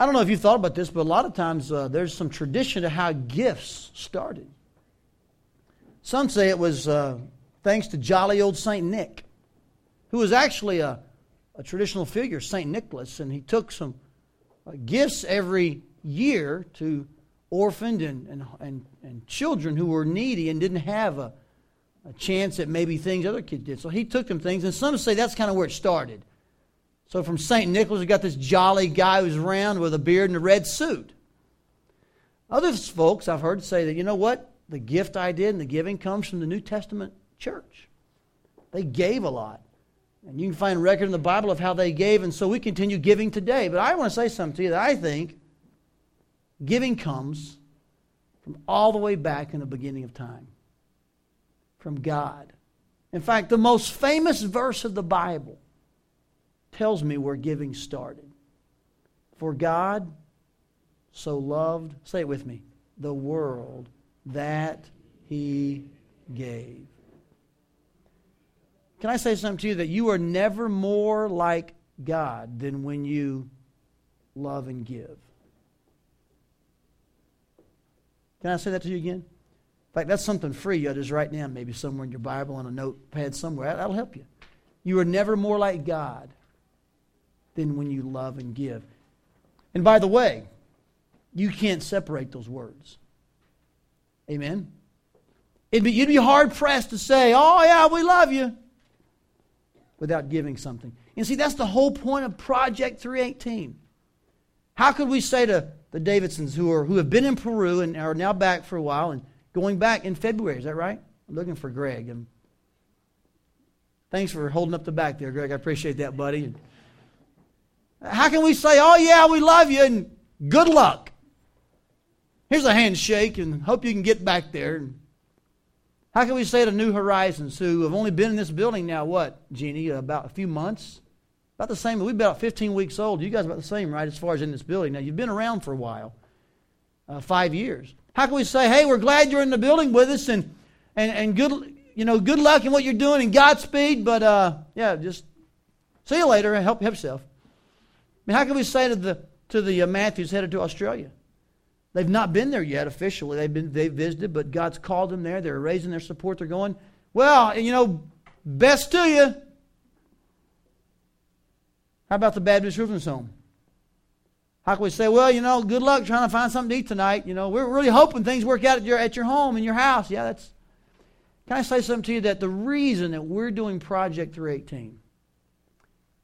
I don't know if you thought about this, but a lot of times uh, there's some tradition to how gifts started. Some say it was uh, thanks to jolly old St. Nick, who was actually a, a traditional figure, St. Nicholas, and he took some uh, gifts every year to orphaned and, and, and, and children who were needy and didn't have a, a chance at maybe things other kids did. So he took them things, and some say that's kind of where it started. So from St. Nicholas, we got this jolly guy who's around with a beard and a red suit. Other folks I've heard say that, you know what? The gift I did and the giving comes from the New Testament church. They gave a lot. And you can find record in the Bible of how they gave, and so we continue giving today. But I want to say something to you that I think giving comes from all the way back in the beginning of time, from God. In fact, the most famous verse of the Bible tells me where giving started. For God so loved, say it with me, the world that he gave. Can I say something to you that you are never more like God than when you love and give? Can I say that to you again? In fact, that's something free you just write down maybe somewhere in your Bible on a notepad somewhere. That'll help you. You are never more like God than when you love and give. And by the way, you can't separate those words. Amen? It'd be, you'd be hard pressed to say, oh, yeah, we love you, without giving something. And see, that's the whole point of Project 318. How could we say to the Davidsons who, are, who have been in Peru and are now back for a while and going back in February, is that right? I'm looking for Greg. And thanks for holding up the back there, Greg. I appreciate that, buddy. How can we say, oh, yeah, we love you and good luck? Here's a handshake and hope you can get back there. How can we say to New Horizons, who have only been in this building now, what, Jeannie, about a few months? About the same. We're about 15 weeks old. You guys about the same, right, as far as in this building. Now, you've been around for a while, uh, five years. How can we say, hey, we're glad you're in the building with us and, and, and good, you know, good luck in what you're doing and Godspeed, but uh, yeah, just see you later and help yourself. Mean, how can we say to the, to the uh, Matthews headed to Australia? They've not been there yet officially. They've been they've visited, but God's called them there. They're raising their support. They're going, well, you know, best to you. How about the Baptist Children's Home? How can we say, well, you know, good luck trying to find something to eat tonight? You know, we're really hoping things work out at your, at your home, in your house. Yeah, that's. Can I say something to you that the reason that we're doing Project 318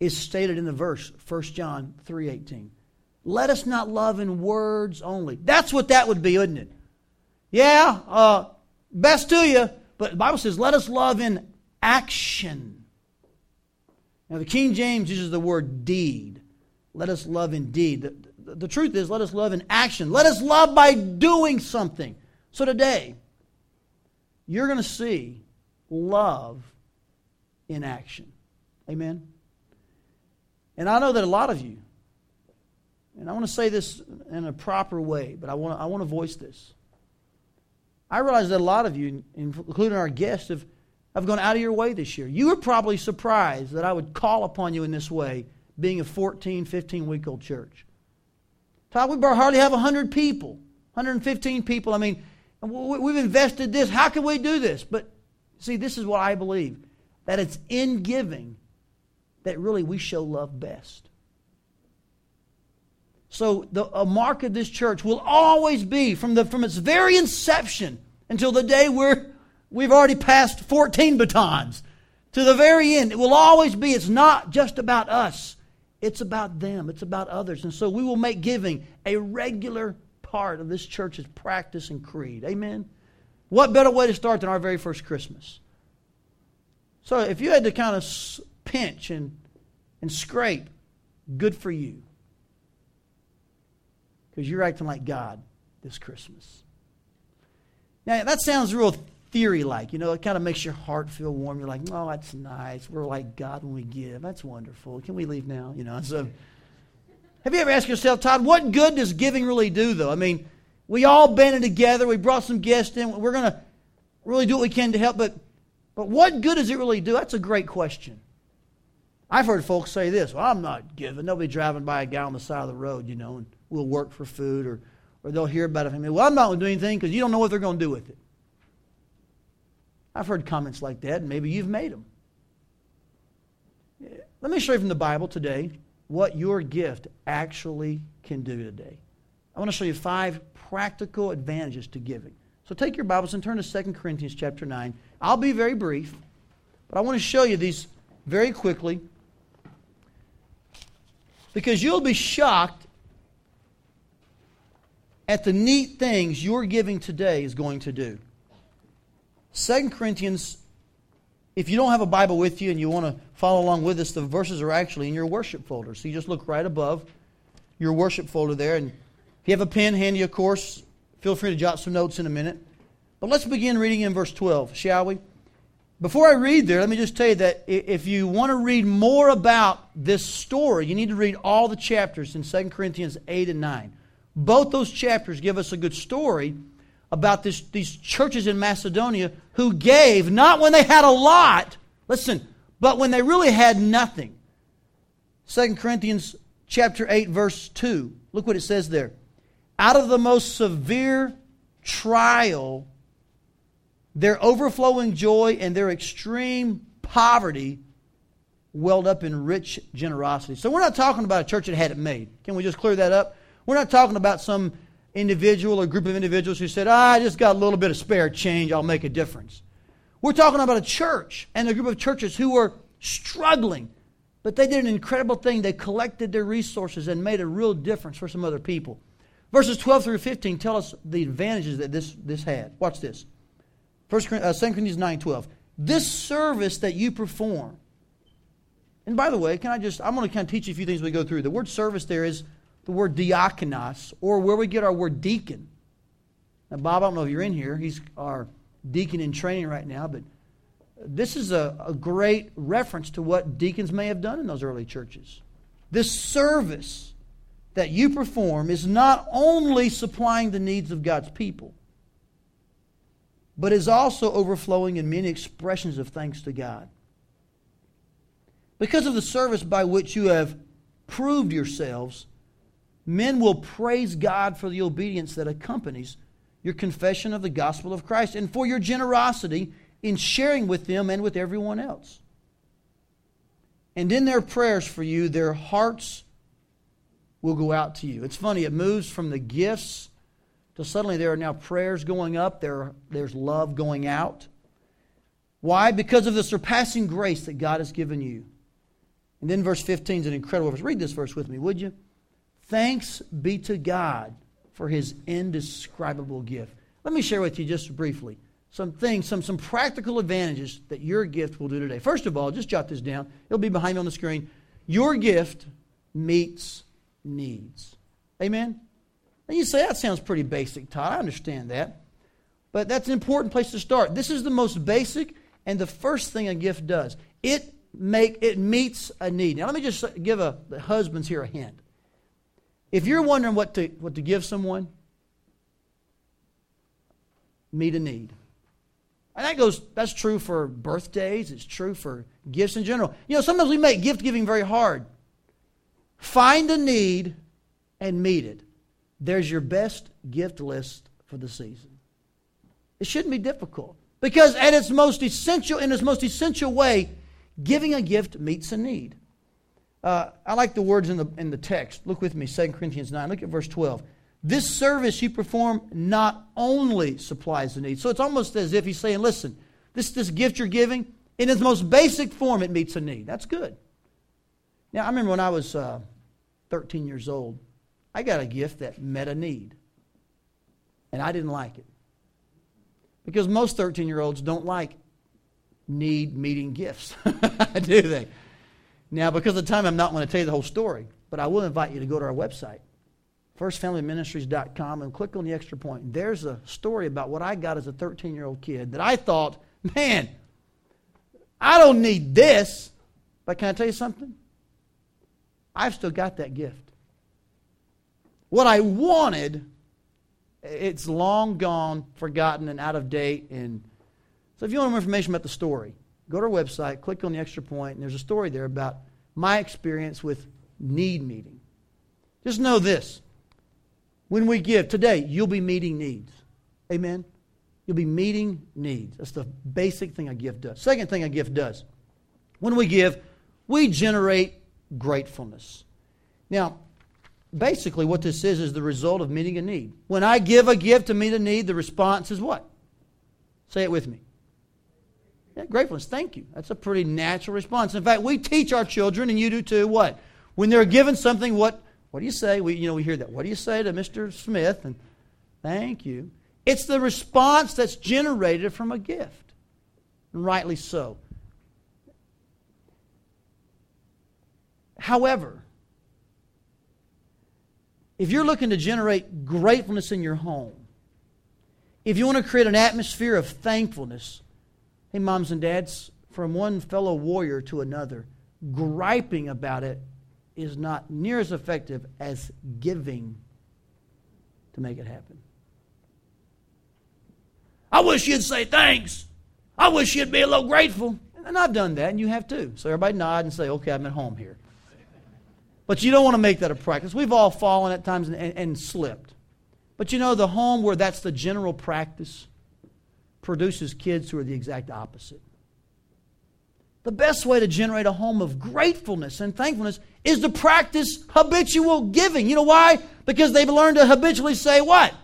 is stated in the verse, 1 John 3.18. Let us not love in words only. That's what that would be, wouldn't it? Yeah, uh, best to you, but the Bible says, let us love in action. Now, the King James uses the word deed. Let us love in deed. The, the, the truth is, let us love in action. Let us love by doing something. So today, you're going to see love in action. Amen? And I know that a lot of you, and I want to say this in a proper way, but I want to, I want to voice this. I realize that a lot of you, including our guests, have, have gone out of your way this year. You were probably surprised that I would call upon you in this way, being a 14, 15 week old church. Todd, we hardly have 100 people, 115 people. I mean, we've invested this. How can we do this? But see, this is what I believe that it's in giving that really we show love best. So the a mark of this church will always be from the from its very inception until the day we're we've already passed 14 batons to the very end. It will always be it's not just about us. It's about them. It's about others. And so we will make giving a regular part of this church's practice and creed. Amen. What better way to start than our very first Christmas? So if you had to kind of pinch and, and scrape, good for you. Because you're acting like God this Christmas. Now, that sounds real theory like. You know, it kind of makes your heart feel warm. You're like, oh, that's nice. We're like God when we give. That's wonderful. Can we leave now? You know, so. Have you ever asked yourself, Todd, what good does giving really do, though? I mean, we all banded together. We brought some guests in. We're going to really do what we can to help. But, but what good does it really do? That's a great question. I've heard folks say this, well, I'm not giving. They'll be driving by a guy on the side of the road, you know, and we'll work for food or, or they'll hear about it from me. Well, I'm not going to do anything because you don't know what they're going to do with it. I've heard comments like that, and maybe you've made them. Let me show you from the Bible today what your gift actually can do today. I want to show you five practical advantages to giving. So take your Bibles and turn to 2 Corinthians chapter 9. I'll be very brief, but I want to show you these very quickly because you'll be shocked at the neat things your giving today is going to do. 2 Corinthians, if you don't have a Bible with you and you want to follow along with us, the verses are actually in your worship folder. So you just look right above your worship folder there. And if you have a pen handy, of course, feel free to jot some notes in a minute. But let's begin reading in verse 12, shall we? Before I read there, let me just tell you that if you want to read more about this story, you need to read all the chapters in 2 Corinthians 8 and 9. Both those chapters give us a good story about this, these churches in Macedonia who gave not when they had a lot, listen, but when they really had nothing. 2 Corinthians chapter 8 verse 2. Look what it says there. Out of the most severe trial their overflowing joy and their extreme poverty welled up in rich generosity. So we're not talking about a church that had it made. Can we just clear that up? We're not talking about some individual or group of individuals who said, ah, I just got a little bit of spare change, I'll make a difference. We're talking about a church and a group of churches who were struggling, but they did an incredible thing. They collected their resources and made a real difference for some other people. Verses 12 through 15 tell us the advantages that this, this had. Watch this. First, uh, 2 Corinthians 9 12. This service that you perform, and by the way, can I just, I'm going to kind of teach you a few things we go through. The word service there is the word diakonos, or where we get our word deacon. Now, Bob, I don't know if you're in here. He's our deacon in training right now, but this is a, a great reference to what deacons may have done in those early churches. This service that you perform is not only supplying the needs of God's people, but is also overflowing in many expressions of thanks to God. Because of the service by which you have proved yourselves, men will praise God for the obedience that accompanies your confession of the gospel of Christ and for your generosity in sharing with them and with everyone else. And in their prayers for you, their hearts will go out to you. It's funny, it moves from the gifts till suddenly there are now prayers going up, there, there's love going out. Why? Because of the surpassing grace that God has given you. And then verse 15 is an incredible verse. Read this verse with me, would you? Thanks be to God for his indescribable gift. Let me share with you just briefly some things, some, some practical advantages that your gift will do today. First of all, just jot this down. It'll be behind me on the screen. Your gift meets needs. Amen? And you say, that sounds pretty basic, Todd. I understand that. But that's an important place to start. This is the most basic and the first thing a gift does. It make it meets a need. Now let me just give a, the husbands here a hint. If you're wondering what to what to give someone, meet a need. And that goes that's true for birthdays, it's true for gifts in general. You know, sometimes we make gift giving very hard. Find a need and meet it there's your best gift list for the season. It shouldn't be difficult because at its most essential, in its most essential way, giving a gift meets a need. Uh, I like the words in the, in the text. Look with me, 2 Corinthians 9. Look at verse 12. This service you perform not only supplies the need. So it's almost as if he's saying, listen, this, this gift you're giving, in its most basic form, it meets a need. That's good. Now, I remember when I was uh, 13 years old, I got a gift that met a need. And I didn't like it. Because most 13 year olds don't like need meeting gifts, do they? Now, because of the time, I'm not going to tell you the whole story, but I will invite you to go to our website, firstfamilyministries.com, and click on the extra point. There's a story about what I got as a 13 year old kid that I thought, man, I don't need this. But can I tell you something? I've still got that gift. What I wanted, it's long gone, forgotten, and out of date. And so if you want more information about the story, go to our website, click on the extra point, and there's a story there about my experience with need meeting. Just know this When we give today, you'll be meeting needs. Amen. You'll be meeting needs. That's the basic thing a gift does. Second thing a gift does. When we give, we generate gratefulness. Now, basically what this is is the result of meeting a need. When I give a gift to meet a need, the response is what? Say it with me. Yeah, gratefulness. Thank you. That's a pretty natural response. In fact, we teach our children, and you do too, what? When they're given something, what, what do you say? We, you know, we hear that. What do you say to Mr. Smith? And thank you. It's the response that's generated from a gift. And rightly so. However, if you're looking to generate gratefulness in your home, if you want to create an atmosphere of thankfulness, hey, moms and dads, from one fellow warrior to another, griping about it is not near as effective as giving to make it happen. I wish you'd say thanks. I wish you'd be a little grateful. And I've done that, and you have too. So everybody nod and say, okay, I'm at home here. But you don't want to make that a practice. We've all fallen at times and, and, and slipped. But you know, the home where that's the general practice produces kids who are the exact opposite. The best way to generate a home of gratefulness and thankfulness is to practice habitual giving. You know why? Because they've learned to habitually say what?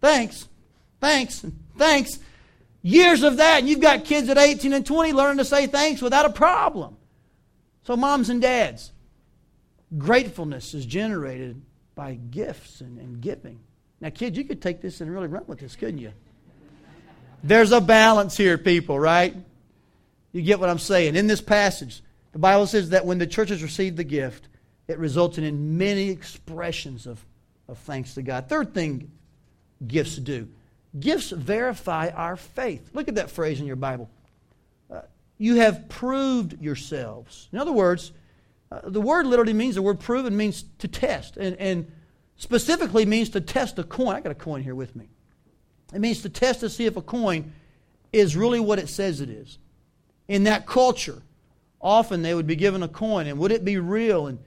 Thanks, thanks, thanks. Years of that, and you've got kids at 18 and 20 learning to say thanks without a problem. So, moms and dads, Gratefulness is generated by gifts and, and giving. Now, kids, you could take this and really run with this, couldn't you? There's a balance here, people, right? You get what I'm saying. In this passage, the Bible says that when the churches received the gift, it resulted in many expressions of, of thanks to God. Third thing gifts do gifts verify our faith. Look at that phrase in your Bible. Uh, you have proved yourselves. In other words, uh, the word literally means, the word proven means to test, and, and specifically means to test a coin. I got a coin here with me. It means to test to see if a coin is really what it says it is. In that culture, often they would be given a coin, and would it be real? And,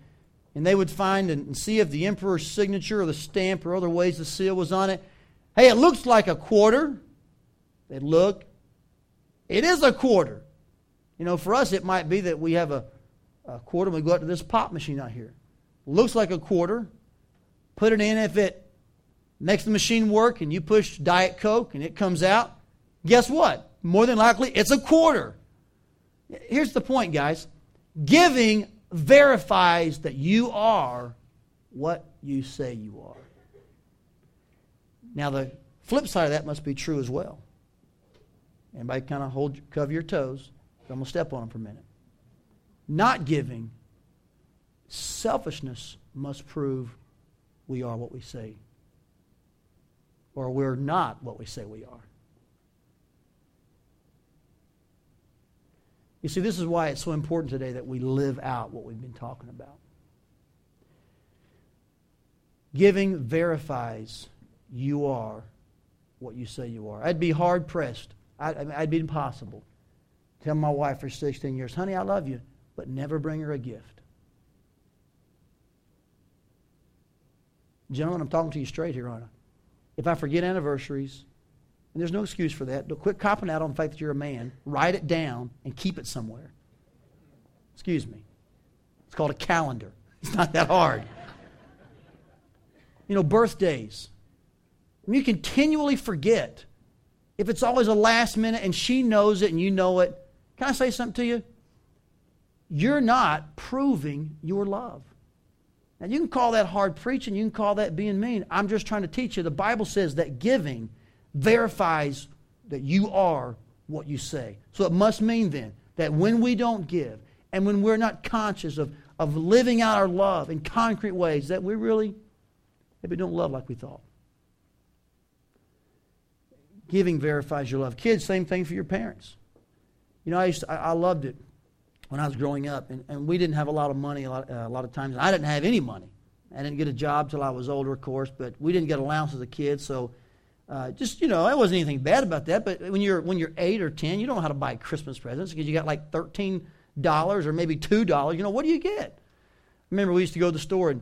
and they would find and see if the emperor's signature or the stamp or other ways the seal was on it. Hey, it looks like a quarter. They'd look. It is a quarter. You know, for us, it might be that we have a a quarter, we go up to this pop machine out here. Looks like a quarter. Put it in. If it makes the machine work and you push Diet Coke and it comes out, guess what? More than likely, it's a quarter. Here's the point, guys giving verifies that you are what you say you are. Now, the flip side of that must be true as well. Everybody kind of hold, cover your toes. I'm going to step on them for a minute not giving, selfishness must prove we are what we say, or we're not what we say we are. You see, this is why it's so important today that we live out what we've been talking about. Giving verifies you are what you say you are. I'd be hard pressed. I'd, I'd be impossible. Tell my wife for 16 years, honey, I love you but never bring her a gift. Gentlemen, I'm talking to you straight here, aren't I? If I forget anniversaries, and there's no excuse for that, don't quit copping out on the fact that you're a man. Write it down and keep it somewhere. Excuse me. It's called a calendar. It's not that hard. you know, birthdays. you continually forget. If it's always a last minute and she knows it and you know it, can I say something to you? You're not proving your love. Now, you can call that hard preaching, you can call that being mean. I'm just trying to teach you. The Bible says that giving verifies that you are what you say. So it must mean then that when we don't give and when we're not conscious of, of living out our love in concrete ways, that we really maybe don't love like we thought. Giving verifies your love. Kids, same thing for your parents. You know, I, used to, I, I loved it when I was growing up, and, and we didn't have a lot of money a lot, uh, a lot of times. I didn't have any money. I didn't get a job till I was older, of course, but we didn't get allowance as a kid, so uh, just you know, it wasn't anything bad about that. But when you're when you're eight or ten, you don't know how to buy Christmas presents because you got like thirteen dollars or maybe two dollars. You know, what do you get? Remember, we used to go to the store and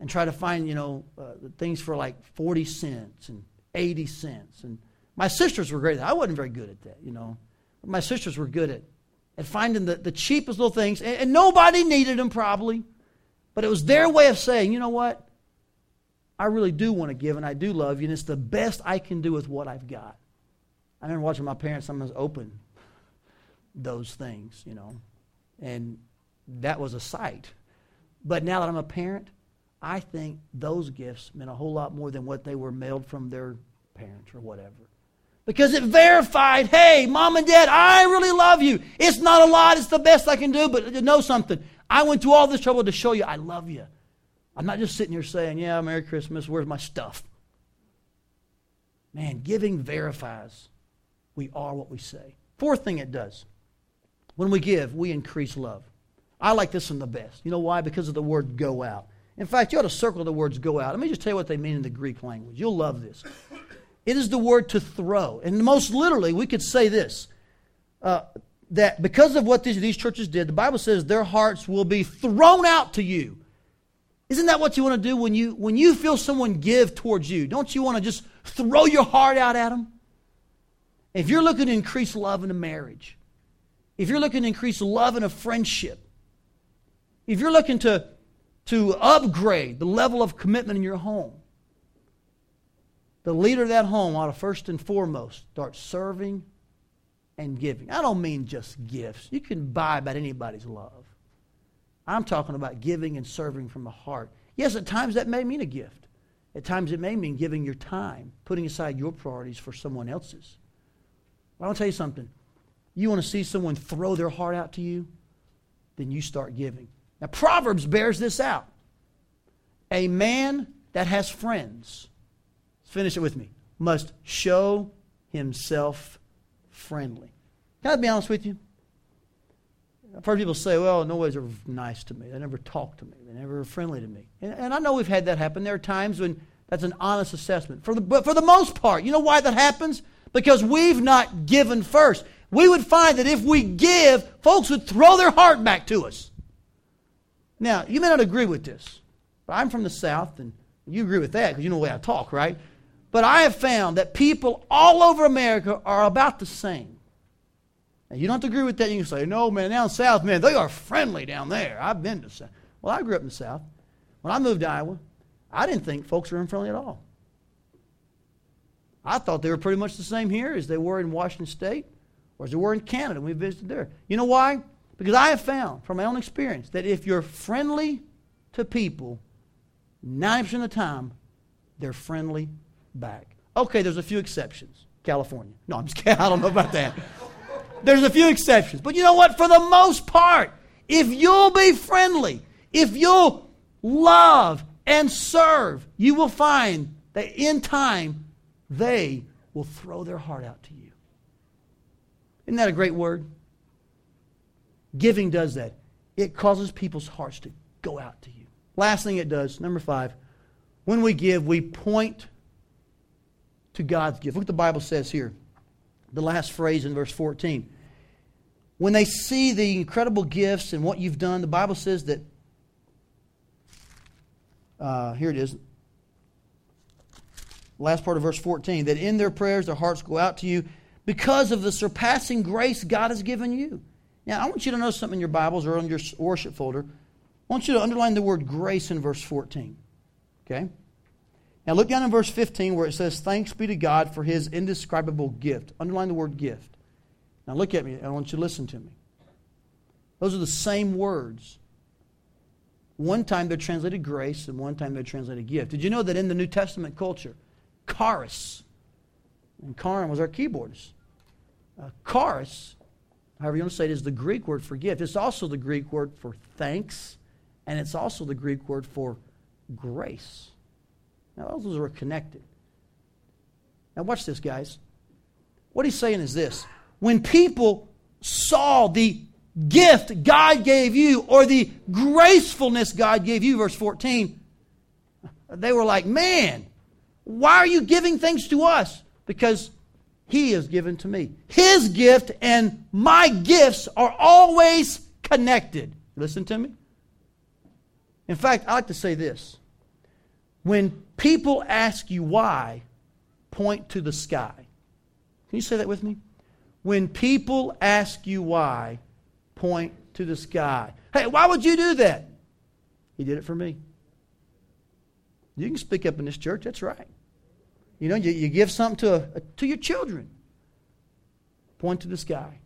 and try to find, you know, uh, things for like 40 cents and 80 cents. And my sisters were great. At that. I wasn't very good at that, you know. My sisters were good at, at finding the, the cheapest little things. And, and nobody needed them probably. But it was their way of saying, you know what? I really do want to give and I do love you, and it's the best I can do with what I've got. I remember watching my parents sometimes open those things, you know, and that was a sight. But now that I'm a parent, I think those gifts meant a whole lot more than what they were mailed from their parents or whatever. Because it verified, hey, mom and dad, I really love you. It's not a lot, it's the best I can do, but know something. I went through all this trouble to show you I love you. I'm not just sitting here saying, yeah, Merry Christmas, where's my stuff? Man, giving verifies we are what we say. Fourth thing it does when we give, we increase love. I like this one the best. You know why? Because of the word go out. In fact, you ought to circle the words go out. Let me just tell you what they mean in the Greek language. You'll love this. It is the word to throw. And most literally, we could say this uh, that because of what these, these churches did, the Bible says their hearts will be thrown out to you. Isn't that what you want to do when you, when you feel someone give towards you? Don't you want to just throw your heart out at them? If you're looking to increase love in a marriage, if you're looking to increase love in a friendship, if you're looking to, to upgrade the level of commitment in your home, the leader of that home ought to first and foremost start serving and giving. I don't mean just gifts. You can buy about anybody's love. I'm talking about giving and serving from the heart. Yes, at times that may mean a gift. At times it may mean giving your time, putting aside your priorities for someone else's. But I'll tell you something. You want to see someone throw their heart out to you? Then you start giving. Now, Proverbs bears this out. A man that has friends, finish it with me, must show himself friendly. Can I be honest with you? I've heard people say, well, nobody's ever nice to me. They never talk to me. They never are friendly to me. And, and I know we've had that happen. There are times when that's an honest assessment. For the, but for the most part, you know why that happens? Because we've not given first. We would find that if we give, folks would throw their heart back to us. Now, you may not agree with this, but I'm from the South, and you agree with that because you know the way I talk, right? But I have found that people all over America are about the same. Now, you don't have to agree with that. You can say, no, man, down south, man, they are friendly down there. I've been to South. Well, I grew up in the South. When I moved to Iowa, I didn't think folks were unfriendly at all. I thought they were pretty much the same here as they were in Washington State or as they were in Canada when we visited there. You know why? Because I have found from my own experience that if you're friendly to people, 90% of the time, they're friendly back. Okay, there's a few exceptions. California. No, I'm just kidding. I don't know about that. There's a few exceptions. But you know what? For the most part, if you'll be friendly, if you'll love and serve, you will find that in time, they will throw their heart out to you. Isn't that a great word? Giving does that. It causes people's hearts to go out to you. Last thing it does, number five, when we give, we point to God's gift. Look what the Bible says here. The last phrase in verse 14. When they see the incredible gifts and what you've done, the Bible says that, uh, here it is, last part of verse 14, that in their prayers their hearts go out to you because of the surpassing grace God has given you. Now, I want you to know something in your Bibles or on your worship folder. I want you to underline the word grace in verse 14. Okay? Now, look down in verse 15 where it says, Thanks be to God for his indescribable gift. Underline the word gift. Now, look at me. I want you to listen to me. Those are the same words. One time they're translated grace, and one time they're translated gift. Did you know that in the New Testament culture, charis, and Karin was our keyboardist, uh, charis however you want to say it, is the Greek word for gift. It's also the Greek word for thanks, and it's also the Greek word for grace. Now, those are connected. Now, watch this, guys. What he's saying is this when people saw the gift God gave you or the gracefulness God gave you, verse 14, they were like, man, why are you giving things to us? Because he has given to me. His gift and my gifts are always connected. Listen to me. In fact, I like to say this When people ask you why, point to the sky. Can you say that with me? When people ask you why, point to the sky. Hey, why would you do that? He did it for me. You can speak up in this church, that's right. You know, you, you give something to, a, to your children. Point to the sky.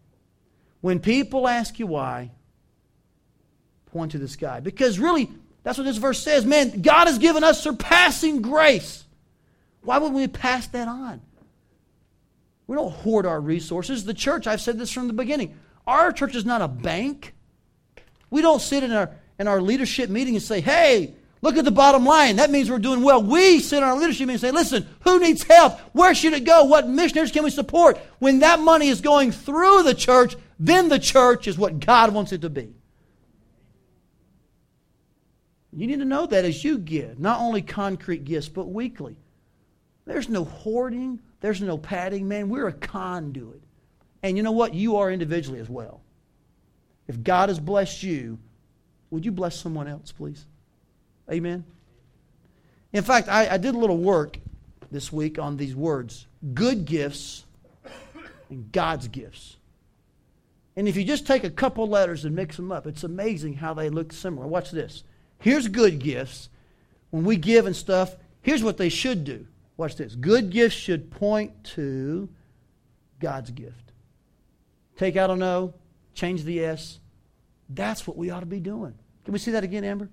When people ask you why, point to the sky. Because really, that's what this verse says. Man, God has given us surpassing grace. Why wouldn't we pass that on? We don't hoard our resources. The church, I've said this from the beginning, our church is not a bank. We don't sit in our, in our leadership meeting and say, hey, look at the bottom line. That means we're doing well. We sit in our leadership meeting and say, listen, who needs help? Where should it go? What missionaries can we support? When that money is going through the church, then the church is what God wants it to be. You need to know that as you give, not only concrete gifts, but weekly. There's no hoarding, there's no padding. Man, we're a conduit. And you know what? You are individually as well. If God has blessed you, would you bless someone else, please? Amen. In fact, I, I did a little work this week on these words good gifts and God's gifts. And if you just take a couple letters and mix them up, it's amazing how they look similar. Watch this. Here's good gifts. When we give and stuff, here's what they should do. Watch this. Good gifts should point to God's gift. Take out an O, change the S. That's what we ought to be doing. Can we see that again, Amber?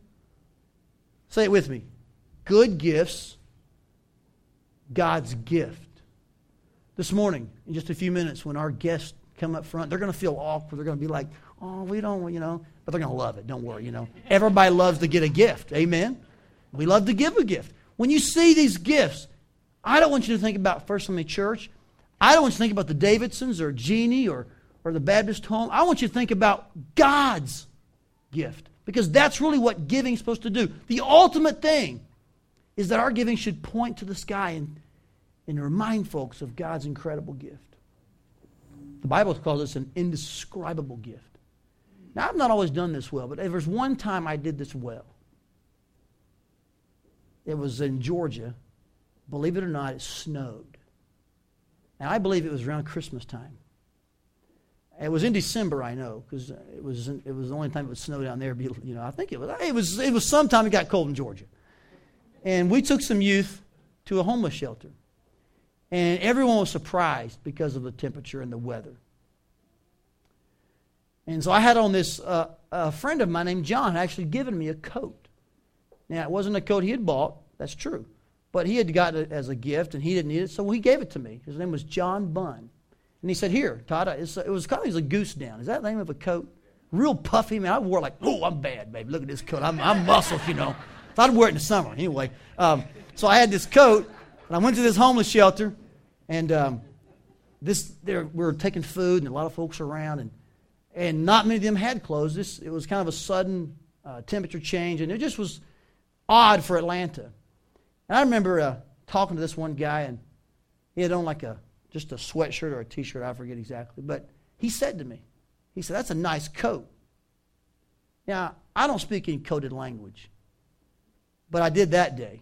Say it with me. Good gifts, God's gift. This morning, in just a few minutes, when our guests come up front, they're going to feel awkward. They're going to be like, oh, we don't, you know, but they're going to love it. Don't worry, you know. Everybody loves to get a gift. Amen? We love to give a gift. When you see these gifts, I don't want you to think about First Family Church. I don't want you to think about the Davidsons or Jeannie or, or the Baptist home. I want you to think about God's gift because that's really what giving is supposed to do. The ultimate thing is that our giving should point to the sky and, and remind folks of God's incredible gift. The Bible calls this an indescribable gift. Now, I've not always done this well, but there was one time I did this well. It was in Georgia. Believe it or not, it snowed. Now, I believe it was around Christmas time. It was in December, I know, because it was it was the only time it would snow down there. You know, I think it was it was it was sometime it got cold in Georgia, and we took some youth to a homeless shelter, and everyone was surprised because of the temperature and the weather. And so I had on this, uh, a friend of mine named John had actually given me a coat. Now, it wasn't a coat he had bought, that's true. But he had got it as a gift and he didn't need it, so he gave it to me. His name was John Bunn. And he said, Here, Todd, it was kind of a goose down. Is that the name of a coat? Real puffy, man. I wore like, oh, I'm bad, baby. Look at this coat. I'm, I'm muscled, you know. So I'd wear it in the summer anyway. Um, so I had this coat, and I went to this homeless shelter, and um, this there we were taking food, and a lot of folks around, and and not many of them had clothes. This, it was kind of a sudden uh, temperature change, and it just was odd for Atlanta. And I remember uh, talking to this one guy, and he had on like a just a sweatshirt or a t-shirt, I forget exactly, but he said to me, he said, "That's a nice coat." Now I don't speak any coded language, but I did that day.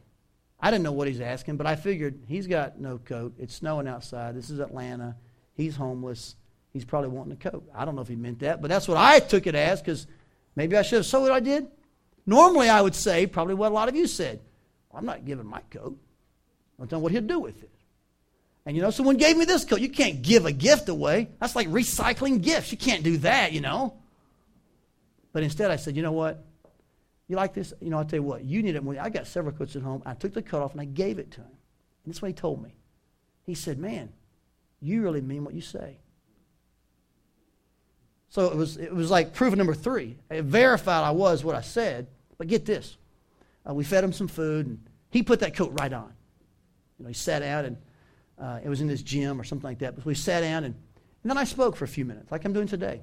I didn't know what he's asking, but I figured he's got no coat. It's snowing outside. This is Atlanta. He's homeless he's probably wanting a coat. I don't know if he meant that, but that's what I took it as because maybe I should have. So what I did? Normally I would say probably what a lot of you said. Well, I'm not giving my coat. I'll tell him what he'll do with it. And you know, someone gave me this coat. You can't give a gift away. That's like recycling gifts. You can't do that, you know. But instead I said, you know what? You like this? You know, I'll tell you what, you need it more. I got several coats at home. I took the coat off and I gave it to him. And that's what he told me. He said, Man, you really mean what you say. So it was, it was like proof number three. It verified I was what I said. But get this. Uh, we fed him some food, and he put that coat right on. You know, he sat down, and uh, it was in his gym or something like that. But we sat down, and, and then I spoke for a few minutes, like I'm doing today.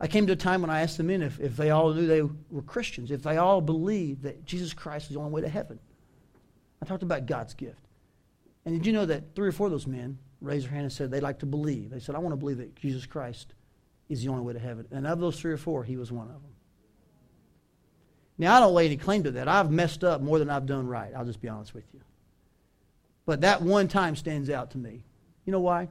I came to a time when I asked the men if, if they all knew they were Christians, if they all believed that Jesus Christ is the only way to heaven. I talked about God's gift. And did you know that three or four of those men raised their hand and said they'd like to believe? They said, I want to believe that Jesus Christ is the only way to heaven. And of those three or four, he was one of them. Now, I don't lay any claim to that. I've messed up more than I've done right. I'll just be honest with you. But that one time stands out to me. You know why?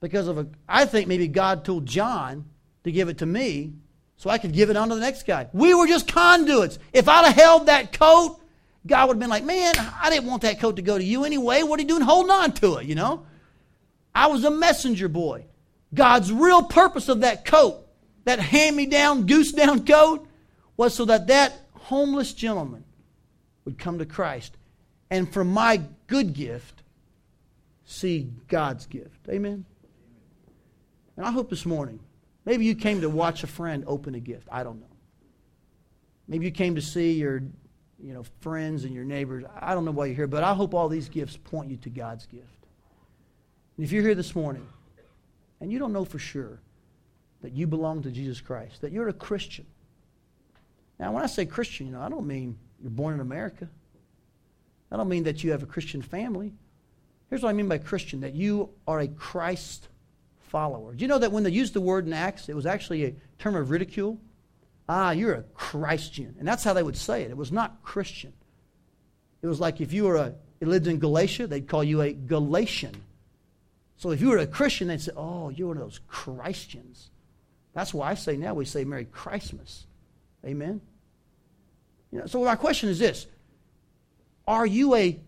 Because of a, I think maybe God told John to give it to me so I could give it on to the next guy. We were just conduits. If I'd have held that coat, God would have been like, man, I didn't want that coat to go to you anyway. What are you doing holding on to it, you know? I was a messenger boy. God's real purpose of that coat, that hand me down, goose down coat, was so that that homeless gentleman would come to Christ. And from my good gift, see God's gift. Amen? And I hope this morning, maybe you came to watch a friend open a gift. I don't know. Maybe you came to see your you know, friends and your neighbors. I don't know why you're here, but I hope all these gifts point you to God's gift. And if you're here this morning and you don't know for sure that you belong to Jesus Christ, that you're a Christian. Now, when I say Christian, you know, I don't mean you're born in America. I don't mean that you have a Christian family. Here's what I mean by Christian that you are a Christ follower. Do you know that when they used the word in Acts, it was actually a term of ridicule? Ah, you're a Christian. And that's how they would say it. It was not Christian. It was like if you were a, lived in Galatia, they'd call you a Galatian. So if you were a Christian, they'd say, oh, you're one of those Christians. That's why I say now we say Merry Christmas. Amen? You know, so my question is this Are you a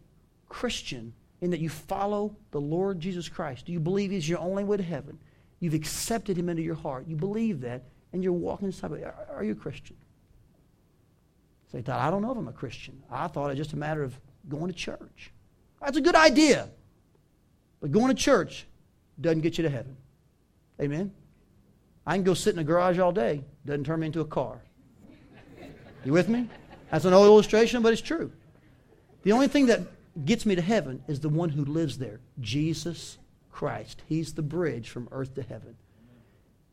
Christian in that you follow the Lord Jesus Christ? Do you believe He's your only way to heaven? You've accepted Him into your heart. You believe that, and you're walking of. Are, are you a Christian? So they thought, I don't know if I'm a Christian. I thought it's just a matter of going to church. That's a good idea. But going to church doesn't get you to heaven. Amen? I can go sit in a garage all day. Doesn't turn me into a car. You with me? That's an old illustration, but it's true. The only thing that gets me to heaven is the one who lives there Jesus Christ. He's the bridge from earth to heaven.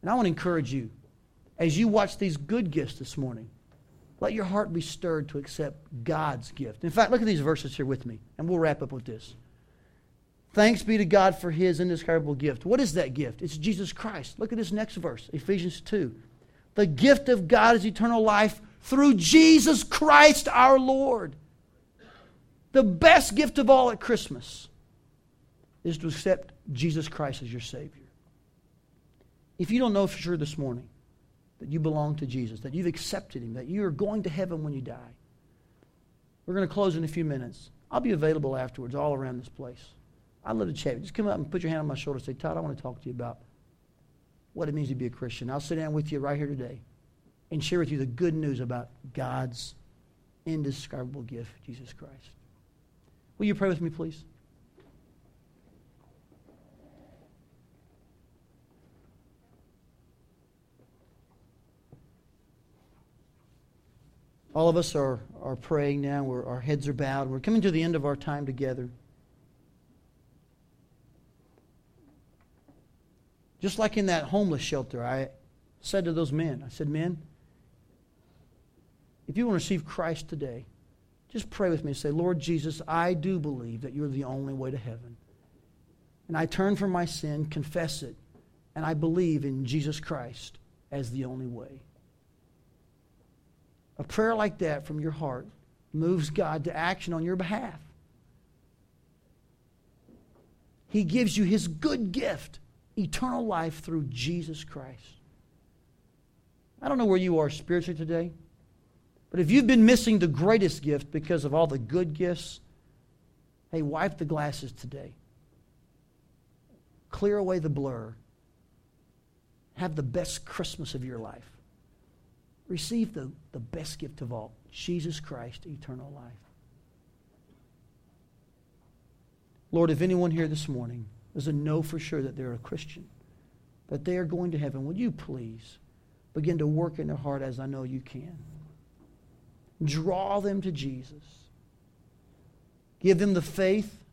And I want to encourage you, as you watch these good gifts this morning, let your heart be stirred to accept God's gift. In fact, look at these verses here with me, and we'll wrap up with this. Thanks be to God for his indescribable gift. What is that gift? It's Jesus Christ. Look at this next verse, Ephesians 2. The gift of God is eternal life through Jesus Christ our Lord. The best gift of all at Christmas is to accept Jesus Christ as your Savior. If you don't know for sure this morning that you belong to Jesus, that you've accepted Him, that you are going to heaven when you die, we're going to close in a few minutes. I'll be available afterwards all around this place. I'd love to chat. Just come up and put your hand on my shoulder and say, Todd, I want to talk to you about what it means to be a Christian. I'll sit down with you right here today and share with you the good news about God's indescribable gift, Jesus Christ. Will you pray with me, please? All of us are, are praying now. We're, our heads are bowed. We're coming to the end of our time together. Just like in that homeless shelter, I said to those men, I said, Men, if you want to receive Christ today, just pray with me and say, Lord Jesus, I do believe that you're the only way to heaven. And I turn from my sin, confess it, and I believe in Jesus Christ as the only way. A prayer like that from your heart moves God to action on your behalf. He gives you his good gift, eternal life through Jesus Christ. I don't know where you are spiritually today. But if you've been missing the greatest gift because of all the good gifts, hey, wipe the glasses today. Clear away the blur. Have the best Christmas of your life. Receive the, the best gift of all Jesus Christ, eternal life. Lord, if anyone here this morning doesn't know for sure that they're a Christian, that they are going to heaven, would you please begin to work in their heart as I know you can? Draw them to Jesus. Give them the faith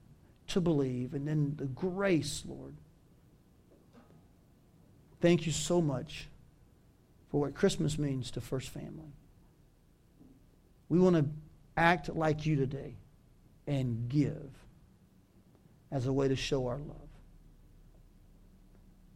to believe and then the grace, Lord. Thank you so much for what Christmas means to First Family. We want to act like you today and give as a way to show our love.